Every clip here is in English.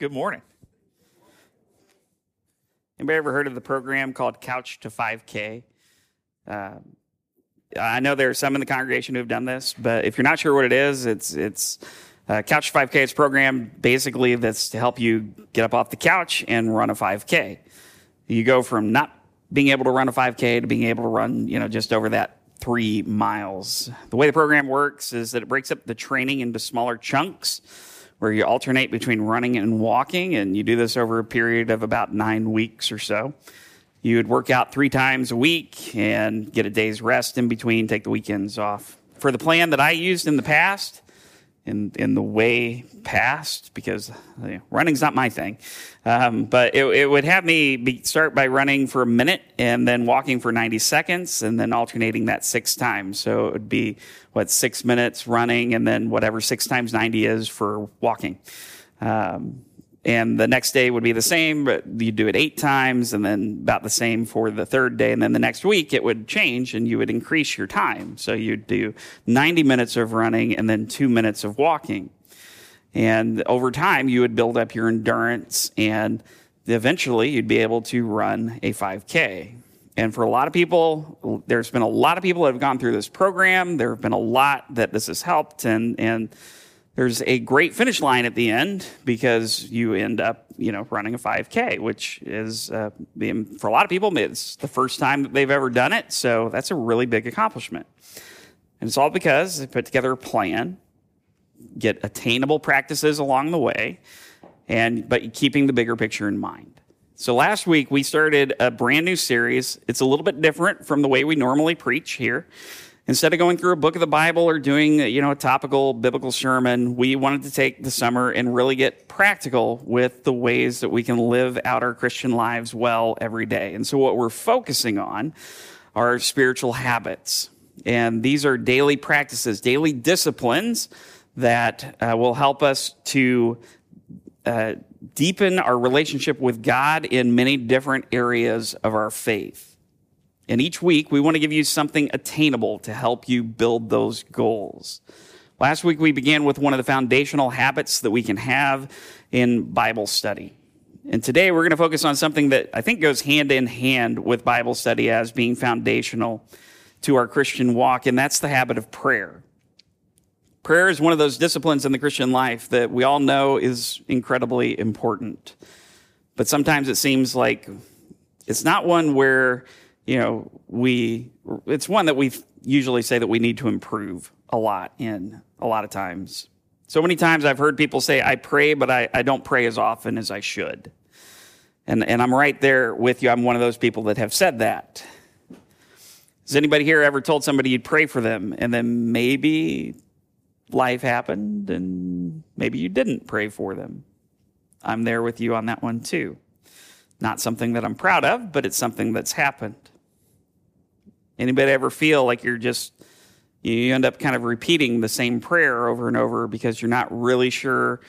Good morning. Anybody ever heard of the program called Couch to 5K? Um, I know there are some in the congregation who have done this, but if you're not sure what it is, it's it's uh, Couch to 5K. It's a program basically that's to help you get up off the couch and run a 5K. You go from not being able to run a 5K to being able to run, you know, just over that three miles. The way the program works is that it breaks up the training into smaller chunks where you alternate between running and walking, and you do this over a period of about nine weeks or so. You would work out three times a week and get a day's rest in between, take the weekends off. For the plan that I used in the past, in in the way past because running's not my thing. Um, but it, it, would have me be, start by running for a minute and then walking for 90 seconds and then alternating that six times. So it would be what six minutes running and then whatever six times 90 is for walking. Um, and the next day would be the same, but you'd do it eight times and then about the same for the third day. And then the next week it would change and you would increase your time. So you'd do 90 minutes of running and then two minutes of walking. And over time you would build up your endurance and eventually you'd be able to run a 5K. And for a lot of people, there's been a lot of people that have gone through this program. There have been a lot that this has helped and, and, there's a great finish line at the end because you end up, you know, running a 5K, which is uh, for a lot of people it's the first time that they've ever done it. So that's a really big accomplishment, and it's all because they put together a plan, get attainable practices along the way, and but keeping the bigger picture in mind. So last week we started a brand new series. It's a little bit different from the way we normally preach here. Instead of going through a book of the Bible or doing, you know, a topical biblical sermon, we wanted to take the summer and really get practical with the ways that we can live out our Christian lives well every day. And so what we're focusing on are spiritual habits. And these are daily practices, daily disciplines that uh, will help us to uh, deepen our relationship with God in many different areas of our faith. And each week, we want to give you something attainable to help you build those goals. Last week, we began with one of the foundational habits that we can have in Bible study. And today, we're going to focus on something that I think goes hand in hand with Bible study as being foundational to our Christian walk, and that's the habit of prayer. Prayer is one of those disciplines in the Christian life that we all know is incredibly important. But sometimes it seems like it's not one where you know, we, it's one that we usually say that we need to improve a lot in a lot of times. So many times I've heard people say, I pray, but I, I don't pray as often as I should. And, and I'm right there with you. I'm one of those people that have said that. Has anybody here ever told somebody you'd pray for them and then maybe life happened and maybe you didn't pray for them? I'm there with you on that one too. Not something that I'm proud of, but it's something that's happened. Anybody ever feel like you're just you end up kind of repeating the same prayer over and over because you're not really sure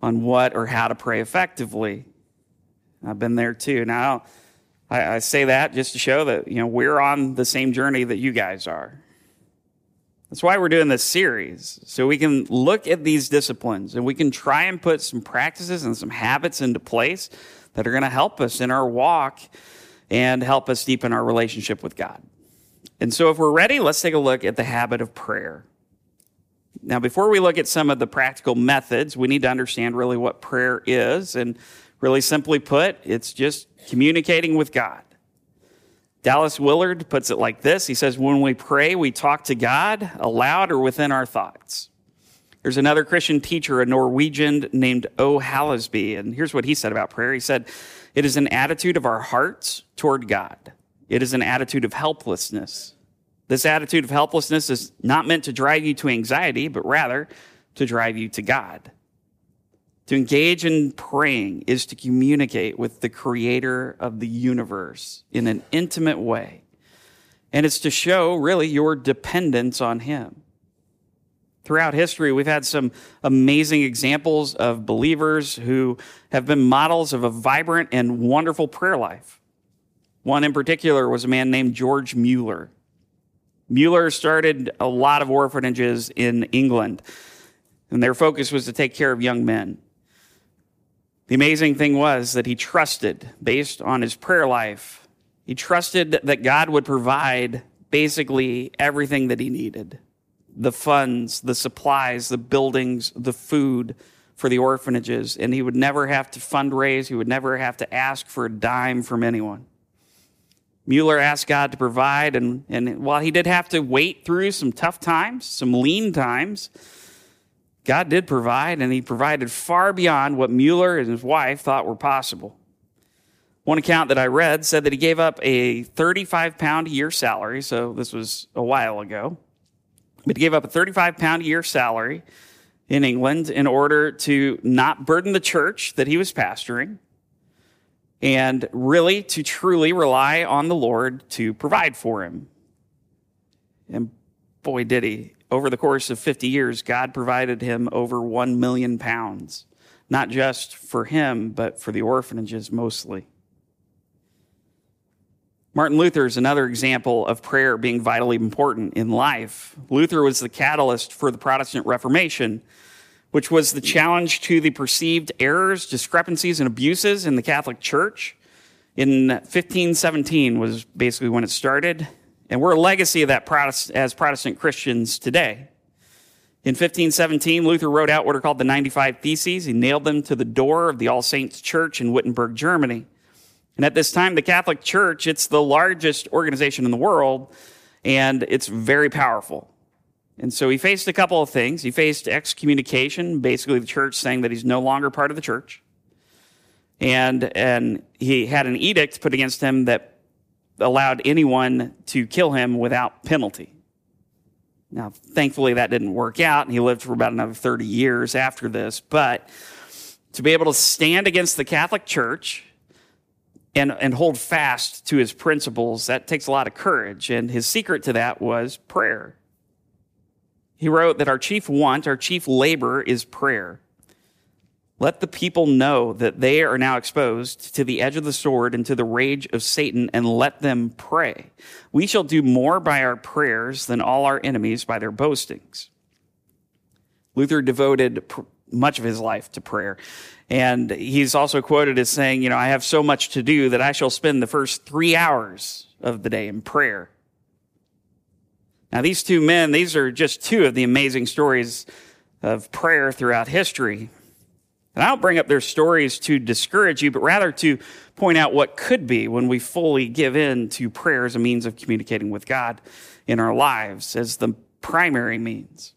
on what or how to pray effectively? I've been there too. Now, I, I say that just to show that you know we're on the same journey that you guys are. That's why we're doing this series. So we can look at these disciplines and we can try and put some practices and some habits into place that are going to help us in our walk and help us deepen our relationship with God. And so, if we're ready, let's take a look at the habit of prayer. Now, before we look at some of the practical methods, we need to understand really what prayer is. And really simply put, it's just communicating with God. Dallas Willard puts it like this He says, When we pray, we talk to God aloud or within our thoughts. There's another Christian teacher, a Norwegian named O. Hallesby, and here's what he said about prayer. He said, It is an attitude of our hearts toward God. It is an attitude of helplessness. This attitude of helplessness is not meant to drive you to anxiety, but rather to drive you to God. To engage in praying is to communicate with the creator of the universe in an intimate way. And it's to show really your dependence on him. Throughout history, we've had some amazing examples of believers who have been models of a vibrant and wonderful prayer life. One in particular was a man named George Mueller. Mueller started a lot of orphanages in England, and their focus was to take care of young men. The amazing thing was that he trusted, based on his prayer life, he trusted that God would provide basically everything that he needed the funds, the supplies, the buildings, the food for the orphanages. And he would never have to fundraise, he would never have to ask for a dime from anyone. Mueller asked God to provide, and, and while he did have to wait through some tough times, some lean times, God did provide, and he provided far beyond what Mueller and his wife thought were possible. One account that I read said that he gave up a 35 pound a year salary, so this was a while ago, but he gave up a 35 pound a year salary in England in order to not burden the church that he was pastoring and really to truly rely on the Lord to provide for him. And boy, did he. Over the course of 50 years, God provided him over 1 million pounds, not just for him, but for the orphanages mostly. Martin Luther is another example of prayer being vitally important in life. Luther was the catalyst for the Protestant Reformation which was the challenge to the perceived errors, discrepancies, and abuses in the Catholic Church. In 1517 was basically when it started, and we're a legacy of that as Protestant Christians today. In 1517, Luther wrote out what are called the 95 Theses. He nailed them to the door of the All Saints Church in Wittenberg, Germany. And at this time, the Catholic Church, it's the largest organization in the world, and it's very powerful. And so he faced a couple of things. He faced excommunication, basically the church saying that he's no longer part of the church. And, and he had an edict put against him that allowed anyone to kill him without penalty. Now, thankfully, that didn't work out, and he lived for about another 30 years after this. But to be able to stand against the Catholic Church and, and hold fast to his principles, that takes a lot of courage. And his secret to that was prayer. He wrote that our chief want, our chief labor is prayer. Let the people know that they are now exposed to the edge of the sword and to the rage of Satan, and let them pray. We shall do more by our prayers than all our enemies by their boastings. Luther devoted pr- much of his life to prayer. And he's also quoted as saying, You know, I have so much to do that I shall spend the first three hours of the day in prayer. Now, these two men, these are just two of the amazing stories of prayer throughout history. And I don't bring up their stories to discourage you, but rather to point out what could be when we fully give in to prayer as a means of communicating with God in our lives as the primary means.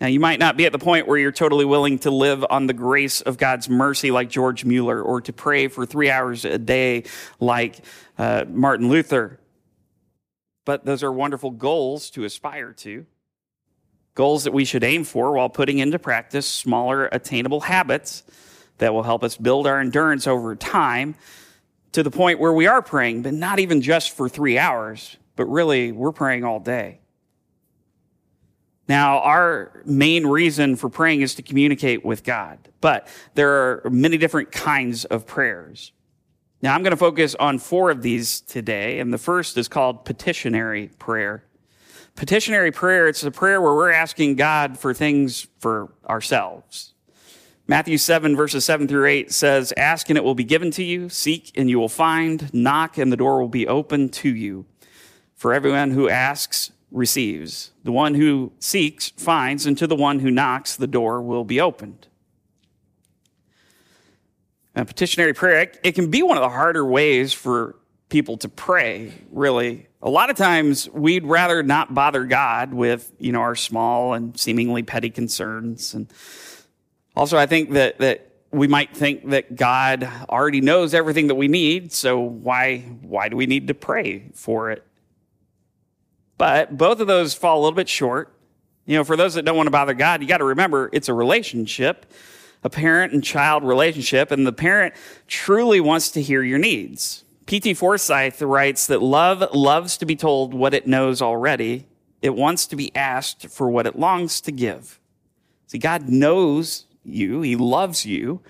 Now, you might not be at the point where you're totally willing to live on the grace of God's mercy like George Mueller or to pray for three hours a day like uh, Martin Luther. But those are wonderful goals to aspire to, goals that we should aim for while putting into practice smaller, attainable habits that will help us build our endurance over time to the point where we are praying, but not even just for three hours, but really we're praying all day. Now, our main reason for praying is to communicate with God, but there are many different kinds of prayers. Now, I'm going to focus on four of these today, and the first is called petitionary prayer. Petitionary prayer, it's a prayer where we're asking God for things for ourselves. Matthew 7, verses 7 through 8 says, Ask and it will be given to you, seek and you will find, knock and the door will be open to you. For everyone who asks receives. The one who seeks finds, and to the one who knocks, the door will be opened. And petitionary prayer, it can be one of the harder ways for people to pray, really. A lot of times we'd rather not bother God with, you know, our small and seemingly petty concerns. And also I think that, that we might think that God already knows everything that we need, so why, why do we need to pray for it? But both of those fall a little bit short. You know, for those that don't want to bother God, you got to remember it's a relationship a parent and child relationship, and the parent truly wants to hear your needs. P.T. Forsyth writes that love loves to be told what it knows already. It wants to be asked for what it longs to give. See, God knows you. He loves you.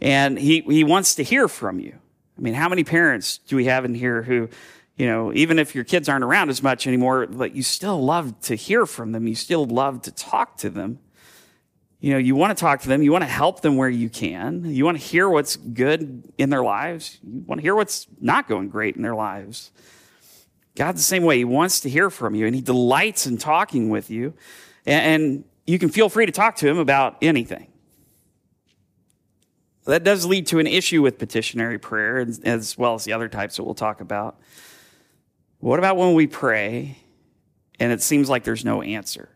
And he, he wants to hear from you. I mean, how many parents do we have in here who, you know, even if your kids aren't around as much anymore, but you still love to hear from them. You still love to talk to them. You know, you want to talk to them, you want to help them where you can, you want to hear what's good in their lives, you want to hear what's not going great in their lives. God's the same way. He wants to hear from you and he delights in talking with you. And you can feel free to talk to him about anything. That does lead to an issue with petitionary prayer, as well as the other types that we'll talk about. What about when we pray and it seems like there's no answer?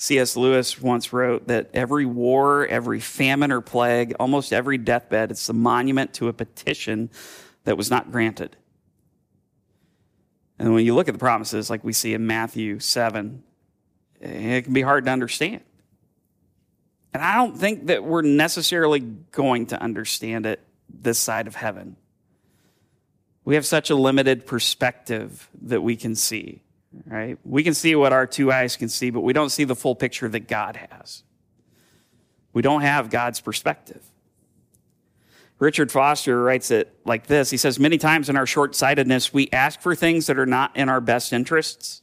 C.S. Lewis once wrote that every war, every famine or plague, almost every deathbed, it's a monument to a petition that was not granted. And when you look at the promises, like we see in Matthew 7, it can be hard to understand. And I don't think that we're necessarily going to understand it this side of heaven. We have such a limited perspective that we can see, right? We can see what our two eyes can see, but we don't see the full picture that God has. We don't have God's perspective. Richard Foster writes it like this He says, Many times in our short sightedness, we ask for things that are not in our best interests.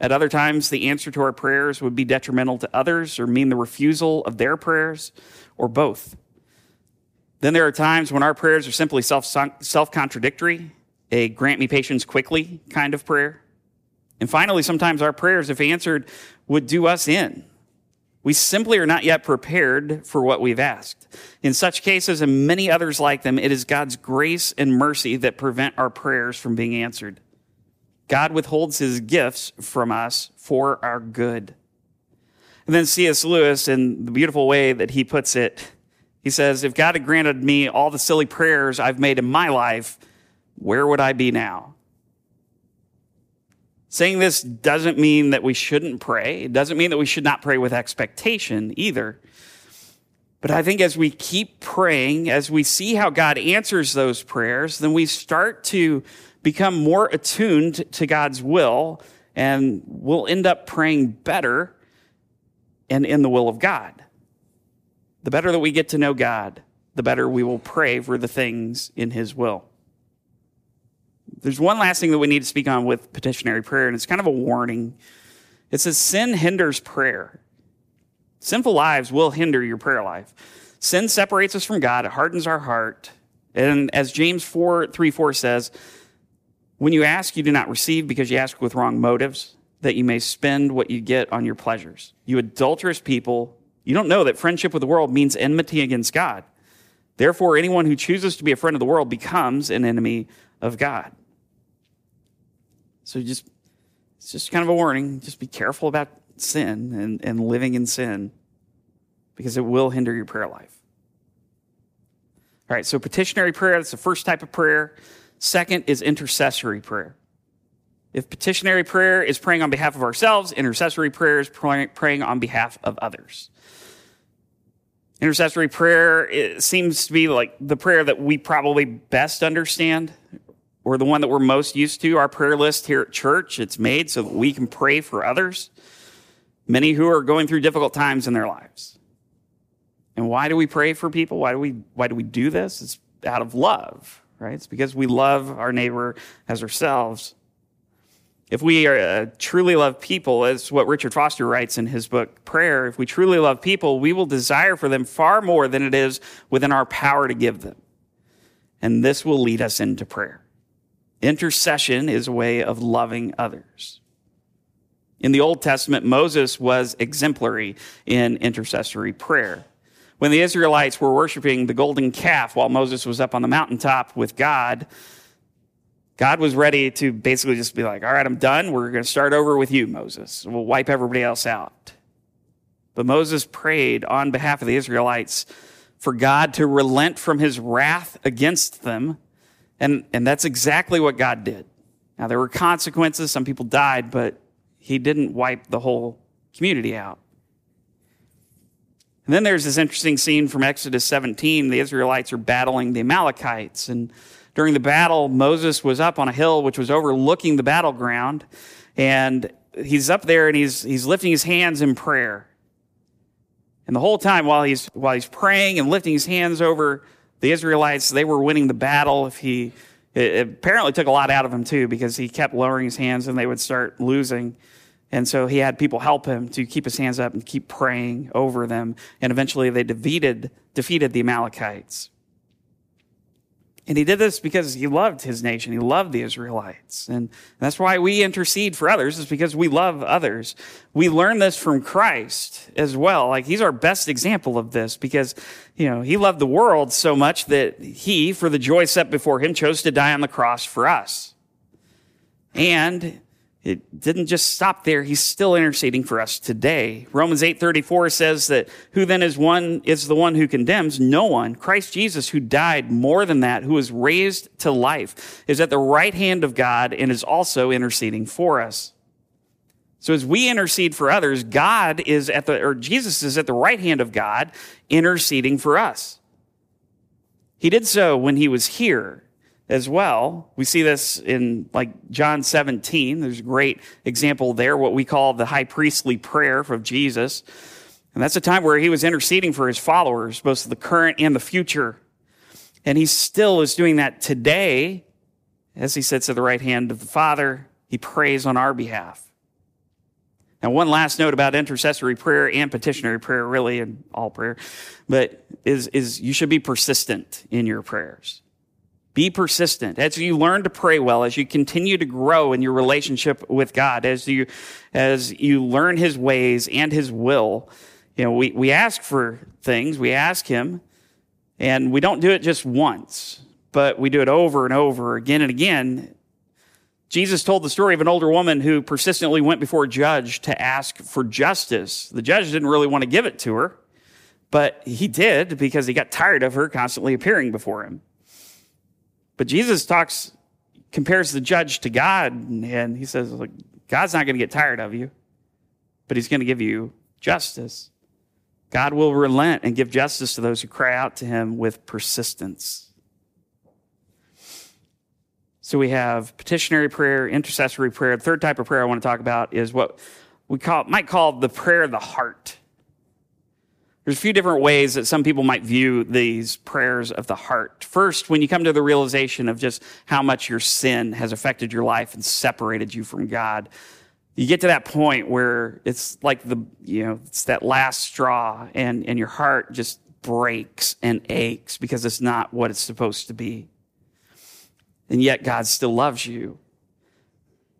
At other times, the answer to our prayers would be detrimental to others or mean the refusal of their prayers or both. Then there are times when our prayers are simply self contradictory, a grant me patience quickly kind of prayer. And finally, sometimes our prayers, if answered, would do us in we simply are not yet prepared for what we've asked. In such cases and many others like them, it is God's grace and mercy that prevent our prayers from being answered. God withholds his gifts from us for our good. And then C.S. Lewis, in the beautiful way that he puts it, he says, If God had granted me all the silly prayers I've made in my life, where would I be now? Saying this doesn't mean that we shouldn't pray. It doesn't mean that we should not pray with expectation either. But I think as we keep praying, as we see how God answers those prayers, then we start to become more attuned to God's will and we'll end up praying better and in the will of God. The better that we get to know God, the better we will pray for the things in His will. There's one last thing that we need to speak on with petitionary prayer, and it's kind of a warning. It says sin hinders prayer. Sinful lives will hinder your prayer life. Sin separates us from God, it hardens our heart. And as James 4 3 4 says, when you ask, you do not receive because you ask with wrong motives, that you may spend what you get on your pleasures. You adulterous people, you don't know that friendship with the world means enmity against God. Therefore, anyone who chooses to be a friend of the world becomes an enemy of God. So just it's just kind of a warning. Just be careful about sin and, and living in sin because it will hinder your prayer life. All right, so petitionary prayer, that's the first type of prayer. Second is intercessory prayer. If petitionary prayer is praying on behalf of ourselves, intercessory prayer is praying on behalf of others. Intercessory prayer seems to be like the prayer that we probably best understand or the one that we're most used to, our prayer list here at church. It's made so that we can pray for others, many who are going through difficult times in their lives. And why do we pray for people? Why do we, why do, we do this? It's out of love, right? It's because we love our neighbor as ourselves. If we are, uh, truly love people, as what Richard Foster writes in his book, Prayer, if we truly love people, we will desire for them far more than it is within our power to give them. And this will lead us into prayer. Intercession is a way of loving others. In the Old Testament, Moses was exemplary in intercessory prayer. When the Israelites were worshiping the golden calf while Moses was up on the mountaintop with God, God was ready to basically just be like, all right, I'm done. We're going to start over with you, Moses. We'll wipe everybody else out. But Moses prayed on behalf of the Israelites for God to relent from his wrath against them and, and that's exactly what God did. Now, there were consequences. Some people died, but he didn't wipe the whole community out. And then there's this interesting scene from Exodus 17. The Israelites are battling the Amalekites. And during the battle, Moses was up on a hill which was overlooking the battleground. And he's up there and he's, he's lifting his hands in prayer. And the whole time while he's, while he's praying and lifting his hands over the Israelites, they were winning the battle. If he, apparently took a lot out of him too, because he kept lowering his hands and they would start losing. And so he had people help him to keep his hands up and keep praying over them. And eventually they defeated, defeated the Amalekites. And he did this because he loved his nation. He loved the Israelites. And that's why we intercede for others, is because we love others. We learn this from Christ as well. Like he's our best example of this because, you know, he loved the world so much that he, for the joy set before him, chose to die on the cross for us. And it didn't just stop there. He's still interceding for us today. Romans 8:34 says that who then is one is the one who condemns? No one. Christ Jesus who died more than that, who was raised to life, is at the right hand of God and is also interceding for us. So as we intercede for others, God is at the or Jesus is at the right hand of God interceding for us. He did so when he was here as well. We see this in like John 17. There's a great example there, what we call the high priestly prayer of Jesus. And that's a time where he was interceding for his followers, both the current and the future. And he still is doing that today as he sits at the right hand of the Father. He prays on our behalf. Now, one last note about intercessory prayer and petitionary prayer, really, and all prayer, but is, is you should be persistent in your prayers. Be persistent as you learn to pray well, as you continue to grow in your relationship with God, as you, as you learn his ways and his will. You know, we, we ask for things, we ask him, and we don't do it just once, but we do it over and over again and again. Jesus told the story of an older woman who persistently went before a judge to ask for justice. The judge didn't really want to give it to her, but he did because he got tired of her constantly appearing before him. But Jesus talks, compares the judge to God, and he says, Look, God's not going to get tired of you, but he's going to give you justice. God will relent and give justice to those who cry out to him with persistence. So we have petitionary prayer, intercessory prayer. The third type of prayer I want to talk about is what we call, might call the prayer of the heart. There's a few different ways that some people might view these prayers of the heart. First, when you come to the realization of just how much your sin has affected your life and separated you from God, you get to that point where it's like the, you know, it's that last straw and, and your heart just breaks and aches because it's not what it's supposed to be. And yet God still loves you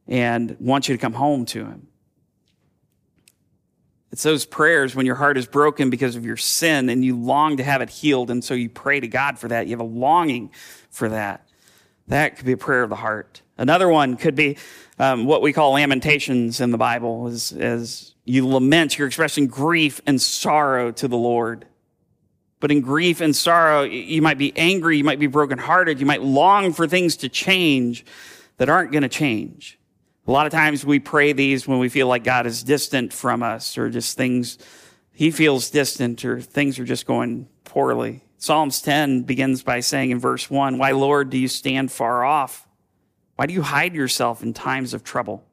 and wants you to come home to him. It's those prayers when your heart is broken because of your sin and you long to have it healed. And so you pray to God for that. You have a longing for that. That could be a prayer of the heart. Another one could be um, what we call lamentations in the Bible, as, as you lament, you're expressing grief and sorrow to the Lord. But in grief and sorrow, you might be angry, you might be brokenhearted, you might long for things to change that aren't going to change. A lot of times we pray these when we feel like God is distant from us or just things, he feels distant or things are just going poorly. Psalms 10 begins by saying in verse 1, Why, Lord, do you stand far off? Why do you hide yourself in times of trouble?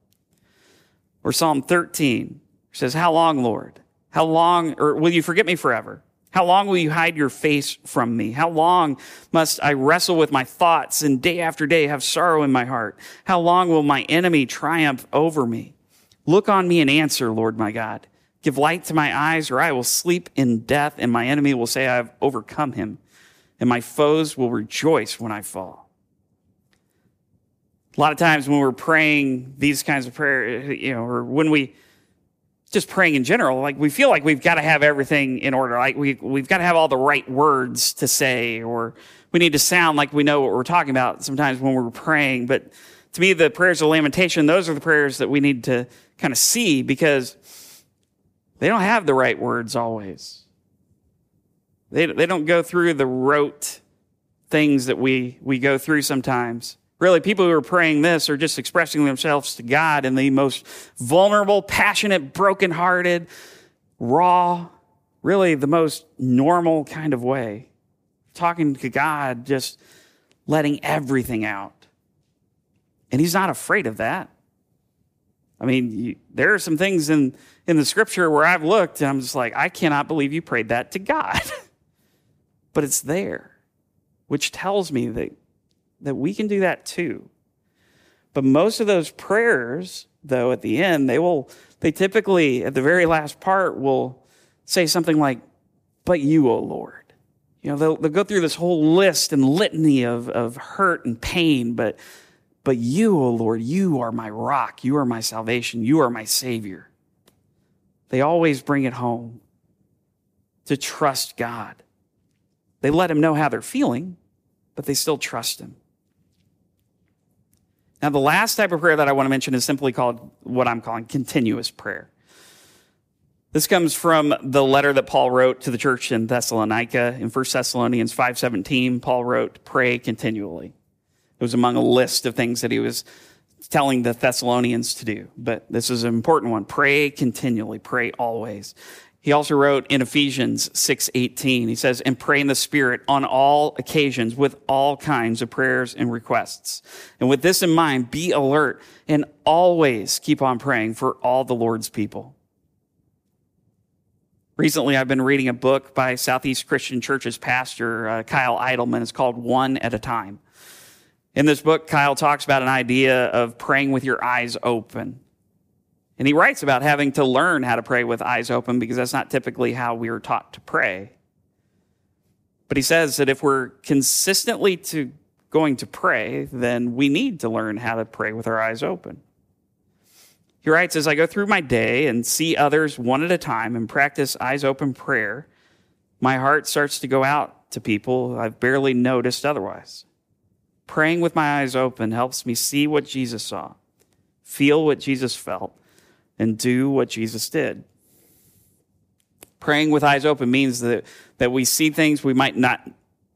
Or Psalm 13 says, How long, Lord? How long, or will you forget me forever? How long will you hide your face from me? How long must I wrestle with my thoughts and day after day have sorrow in my heart? How long will my enemy triumph over me? Look on me and answer, Lord my God. Give light to my eyes, or I will sleep in death, and my enemy will say, I have overcome him, and my foes will rejoice when I fall. A lot of times when we're praying these kinds of prayer, you know, or when we just praying in general, like we feel like we've got to have everything in order. Like we, we've got to have all the right words to say, or we need to sound like we know what we're talking about sometimes when we're praying. But to me, the prayers of lamentation, those are the prayers that we need to kind of see because they don't have the right words always. They, they don't go through the rote things that we, we go through sometimes. Really, people who are praying this are just expressing themselves to God in the most vulnerable, passionate, brokenhearted, raw, really the most normal kind of way. Talking to God, just letting everything out. And He's not afraid of that. I mean, you, there are some things in, in the scripture where I've looked and I'm just like, I cannot believe you prayed that to God. but it's there, which tells me that that we can do that too. But most of those prayers, though, at the end, they will, they typically, at the very last part, will say something like, But you, O Lord. You know, they'll, they'll go through this whole list and litany of, of hurt and pain, but, but you, O Lord, you are my rock. You are my salvation. You are my Savior. They always bring it home to trust God. They let Him know how they're feeling, but they still trust Him. Now, the last type of prayer that I want to mention is simply called what I'm calling continuous prayer. This comes from the letter that Paul wrote to the church in Thessalonica in 1 Thessalonians 5:17. Paul wrote, "Pray continually." It was among a list of things that he was telling the Thessalonians to do, but this is an important one. Pray continually, pray always. He also wrote in Ephesians 6:18. He says, "And pray in the Spirit on all occasions with all kinds of prayers and requests." And with this in mind, be alert and always keep on praying for all the Lord's people. Recently, I've been reading a book by Southeast Christian Church's pastor, uh, Kyle Idleman. It's called One at a Time. In this book, Kyle talks about an idea of praying with your eyes open. And he writes about having to learn how to pray with eyes open because that's not typically how we are taught to pray. But he says that if we're consistently to going to pray, then we need to learn how to pray with our eyes open. He writes, as I go through my day and see others one at a time and practice eyes open prayer, my heart starts to go out to people I've barely noticed otherwise. Praying with my eyes open helps me see what Jesus saw, feel what Jesus felt, and do what Jesus did. Praying with eyes open means that, that we see things we might not,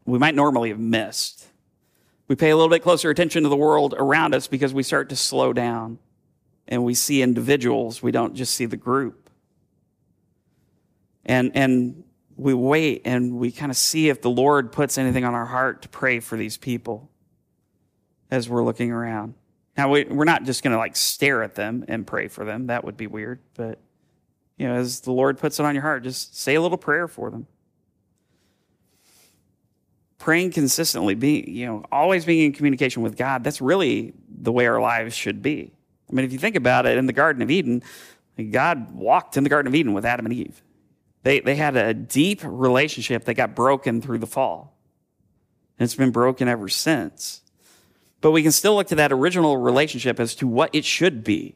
we might normally have missed. We pay a little bit closer attention to the world around us because we start to slow down and we see individuals. We don't just see the group. And, and we wait and we kind of see if the Lord puts anything on our heart to pray for these people as we're looking around. Now, we, we're not just going to like stare at them and pray for them. That would be weird. But, you know, as the Lord puts it on your heart, just say a little prayer for them. Praying consistently, being, you know, always being in communication with God, that's really the way our lives should be. I mean, if you think about it, in the Garden of Eden, God walked in the Garden of Eden with Adam and Eve. They, they had a deep relationship that got broken through the fall. And it's been broken ever since. But we can still look to that original relationship as to what it should be.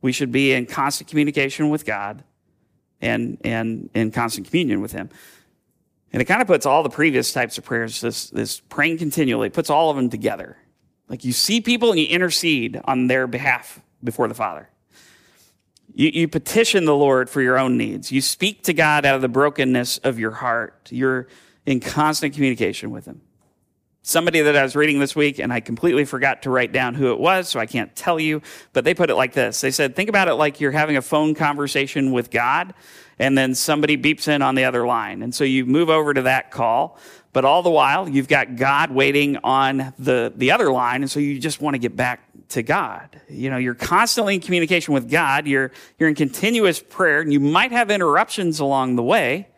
We should be in constant communication with God and, and in constant communion with Him. And it kind of puts all the previous types of prayers, this, this praying continually, puts all of them together. Like you see people and you intercede on their behalf before the Father. You, you petition the Lord for your own needs. You speak to God out of the brokenness of your heart. You're in constant communication with Him somebody that I was reading this week, and I completely forgot to write down who it was, so I can't tell you, but they put it like this. They said, think about it like you're having a phone conversation with God, and then somebody beeps in on the other line. And so you move over to that call, but all the while, you've got God waiting on the, the other line, and so you just want to get back to God. You know, you're constantly in communication with God, you're, you're in continuous prayer, and you might have interruptions along the way,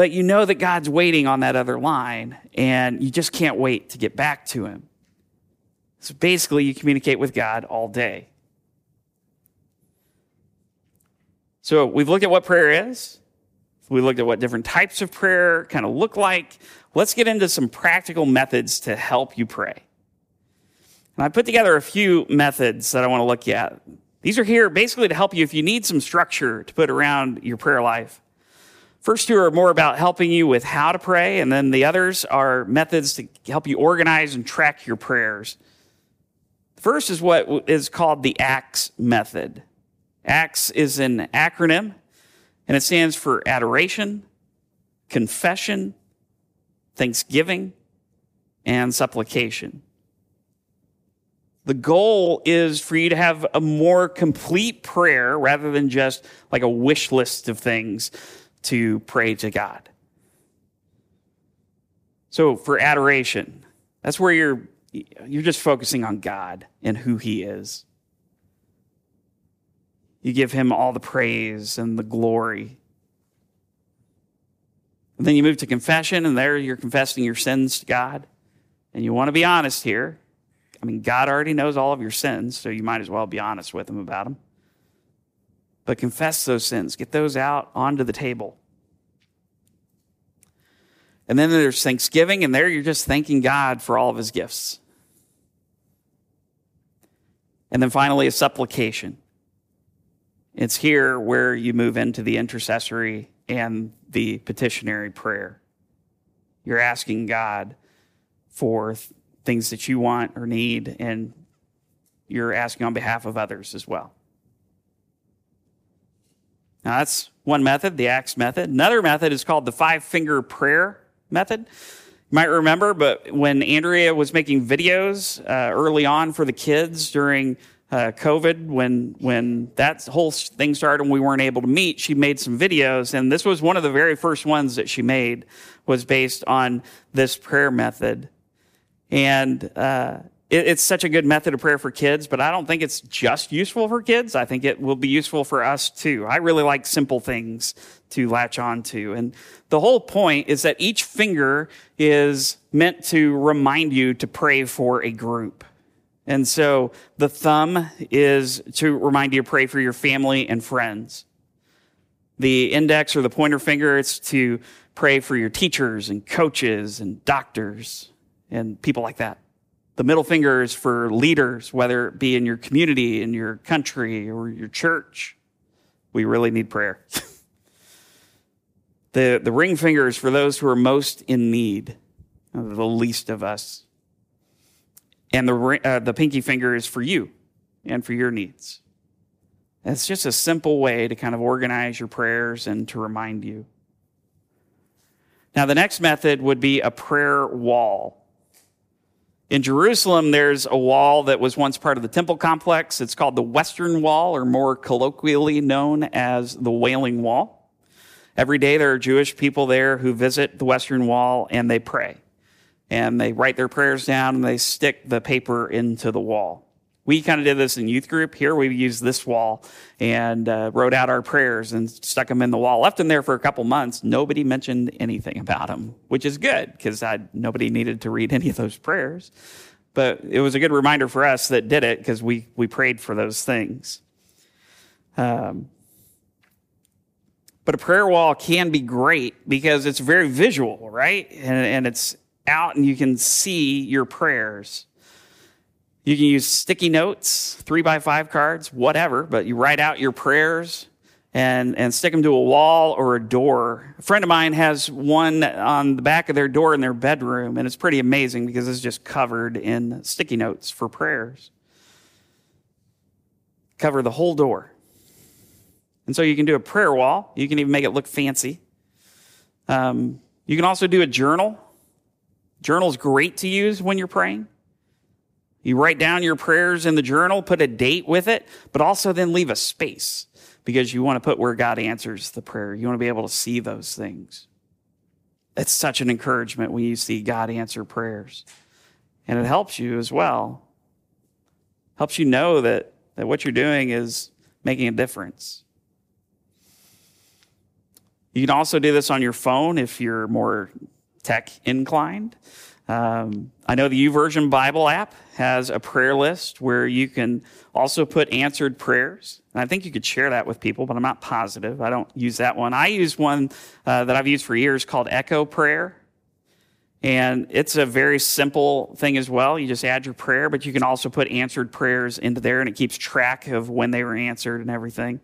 but you know that God's waiting on that other line and you just can't wait to get back to him. So basically, you communicate with God all day. So we've looked at what prayer is. We looked at what different types of prayer kind of look like. Let's get into some practical methods to help you pray. And I put together a few methods that I want to look at. These are here basically to help you if you need some structure to put around your prayer life. First two are more about helping you with how to pray, and then the others are methods to help you organize and track your prayers. First is what is called the ACTS method. ACTS is an acronym, and it stands for adoration, confession, thanksgiving, and supplication. The goal is for you to have a more complete prayer rather than just like a wish list of things to pray to God. So for adoration, that's where you're you're just focusing on God and who he is. You give him all the praise and the glory. And then you move to confession, and there you're confessing your sins to God. And you want to be honest here. I mean, God already knows all of your sins, so you might as well be honest with Him about them. But confess those sins, get those out onto the table. And then there's Thanksgiving, and there you're just thanking God for all of His gifts. And then finally, a supplication. It's here where you move into the intercessory and the petitionary prayer. You're asking God for th- things that you want or need, and you're asking on behalf of others as well. Now, that's one method, the ACTS method. Another method is called the five finger prayer method. You might remember, but when Andrea was making videos uh, early on for the kids during uh, COVID, when when that whole thing started and we weren't able to meet, she made some videos, and this was one of the very first ones that she made was based on this prayer method, and uh, it, it's such a good method of prayer for kids. But I don't think it's just useful for kids. I think it will be useful for us too. I really like simple things to latch on to, and the whole point is that each finger is meant to remind you to pray for a group. And so the thumb is to remind you to pray for your family and friends. The index or the pointer finger is to pray for your teachers and coaches and doctors and people like that. The middle finger is for leaders, whether it be in your community, in your country, or your church. We really need prayer. the, the ring finger is for those who are most in need, the least of us. And the, uh, the pinky finger is for you and for your needs. It's just a simple way to kind of organize your prayers and to remind you. Now, the next method would be a prayer wall. In Jerusalem, there's a wall that was once part of the temple complex. It's called the Western Wall, or more colloquially known as the Wailing Wall. Every day, there are Jewish people there who visit the Western Wall and they pray and they write their prayers down and they stick the paper into the wall. We kind of did this in youth group. Here we used this wall and uh, wrote out our prayers and stuck them in the wall. Left them there for a couple months. Nobody mentioned anything about them, which is good because nobody needed to read any of those prayers. But it was a good reminder for us that did it because we, we prayed for those things. Um, but a prayer wall can be great because it's very visual, right? And, and it's out and you can see your prayers. You can use sticky notes, three by five cards, whatever, but you write out your prayers and, and stick them to a wall or a door. A friend of mine has one on the back of their door in their bedroom, and it's pretty amazing because it's just covered in sticky notes for prayers. Cover the whole door. And so you can do a prayer wall. You can even make it look fancy. Um, you can also do a journal Journal's great to use when you're praying. You write down your prayers in the journal, put a date with it, but also then leave a space because you want to put where God answers the prayer. You want to be able to see those things. It's such an encouragement when you see God answer prayers. And it helps you as well. Helps you know that, that what you're doing is making a difference. You can also do this on your phone if you're more tech inclined. Um, I know the YouVersion Bible app has a prayer list where you can also put answered prayers. And I think you could share that with people, but I'm not positive. I don't use that one. I use one uh, that I've used for years called Echo Prayer. And it's a very simple thing as well. You just add your prayer, but you can also put answered prayers into there and it keeps track of when they were answered and everything.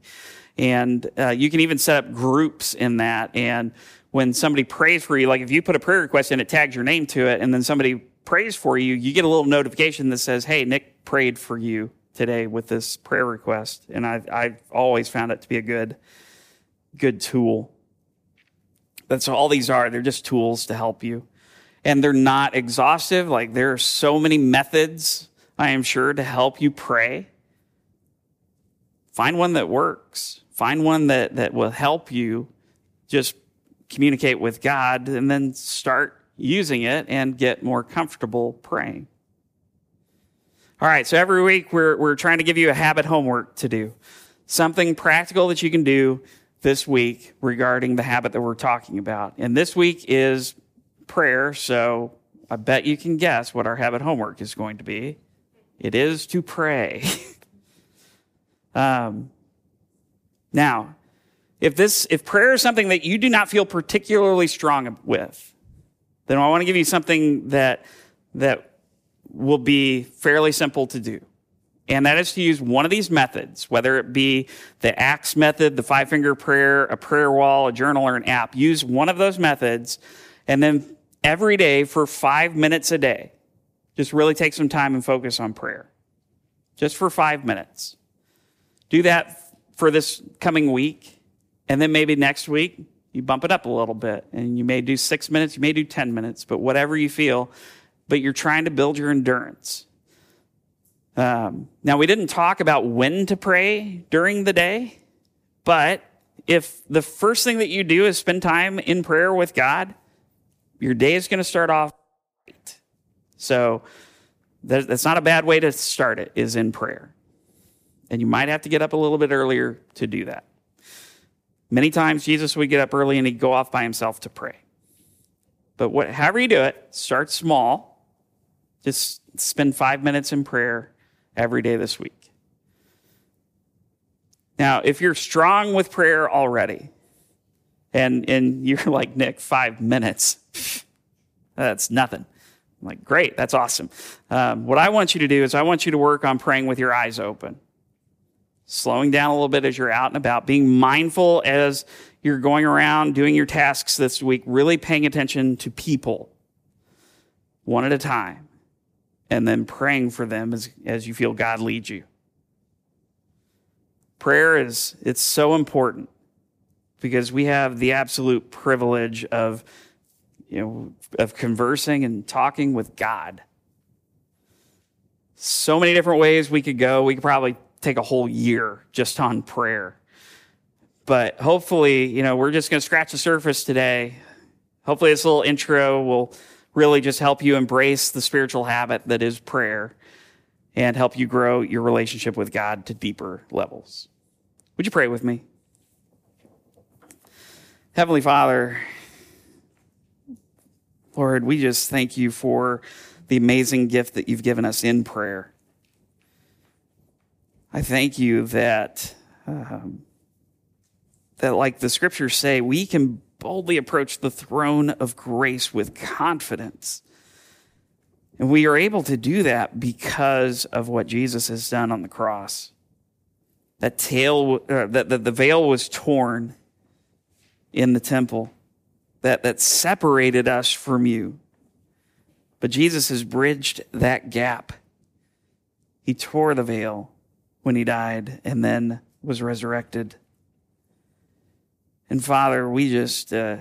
And uh, you can even set up groups in that. And when somebody prays for you, like if you put a prayer request in, it tags your name to it, and then somebody prays for you, you get a little notification that says, Hey, Nick prayed for you today with this prayer request. And I've, I've always found it to be a good, good tool. That's all these are. They're just tools to help you. And they're not exhaustive. Like there are so many methods, I am sure, to help you pray. Find one that works. Find one that, that will help you just communicate with God and then start using it and get more comfortable praying. All right, so every week we're, we're trying to give you a habit homework to do. Something practical that you can do this week regarding the habit that we're talking about. And this week is prayer, so I bet you can guess what our habit homework is going to be. It is to pray. um, now, if this, if prayer is something that you do not feel particularly strong with, then I want to give you something that, that will be fairly simple to do. And that is to use one of these methods, whether it be the ACTS method, the five finger prayer, a prayer wall, a journal, or an app. Use one of those methods and then every day for five minutes a day, just really take some time and focus on prayer. Just for five minutes. Do that for this coming week. And then maybe next week, you bump it up a little bit and you may do six minutes, you may do 10 minutes, but whatever you feel, but you're trying to build your endurance. Um, now, we didn't talk about when to pray during the day, but if the first thing that you do is spend time in prayer with God, your day is going to start off right. So that's not a bad way to start it, is in prayer. And you might have to get up a little bit earlier to do that. Many times Jesus would get up early and he'd go off by himself to pray. But what, however you do it, start small. Just spend five minutes in prayer every day this week. Now, if you're strong with prayer already, and, and you're like, Nick, five minutes, that's nothing. I'm like, great, that's awesome. Um, what I want you to do is I want you to work on praying with your eyes open slowing down a little bit as you're out and about, being mindful as you're going around doing your tasks this week, really paying attention to people one at a time, and then praying for them as, as you feel God leads you. Prayer is it's so important because we have the absolute privilege of you know of conversing and talking with God. So many different ways we could go. We could probably take a whole year just on prayer. But hopefully, you know, we're just going to scratch the surface today. Hopefully, this little intro will really just help you embrace the spiritual habit that is prayer and help you grow your relationship with God to deeper levels. Would you pray with me? Heavenly Father, Lord, we just thank you for the amazing gift that you've given us in prayer. I thank you that, um, that like the scriptures say, we can boldly approach the throne of grace with confidence. And we are able to do that because of what Jesus has done on the cross. That tail, uh, that, that the veil was torn in the temple, that, that separated us from you. But Jesus has bridged that gap. He tore the veil when he died and then was resurrected. And Father, we just uh,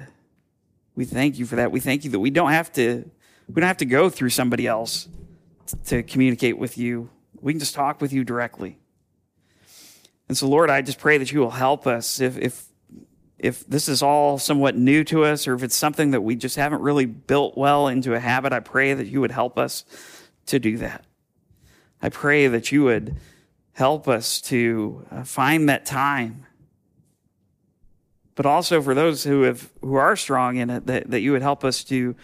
we thank you for that. We thank you that we don't have to we don't have to go through somebody else to communicate with you. We can just talk with you directly. And so, Lord, I just pray that you will help us if if if this is all somewhat new to us, or if it's something that we just haven't really built well into a habit. I pray that you would help us to do that. I pray that you would help us to uh, find that time. But also for those who have who are strong in it, that, that you would help us to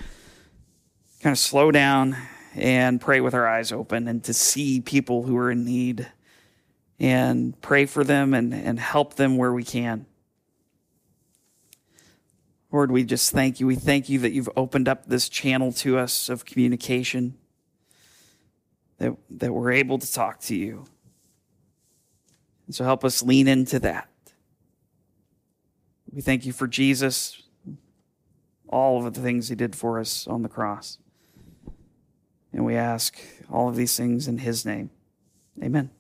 kind of slow down and pray with our eyes open and to see people who are in need and pray for them and, and help them where we can. Lord, we just thank you. We thank you that you've opened up this channel to us of communication, that, that we're able to talk to you. So help us lean into that. We thank you for Jesus, all of the things he did for us on the cross. And we ask all of these things in his name. Amen.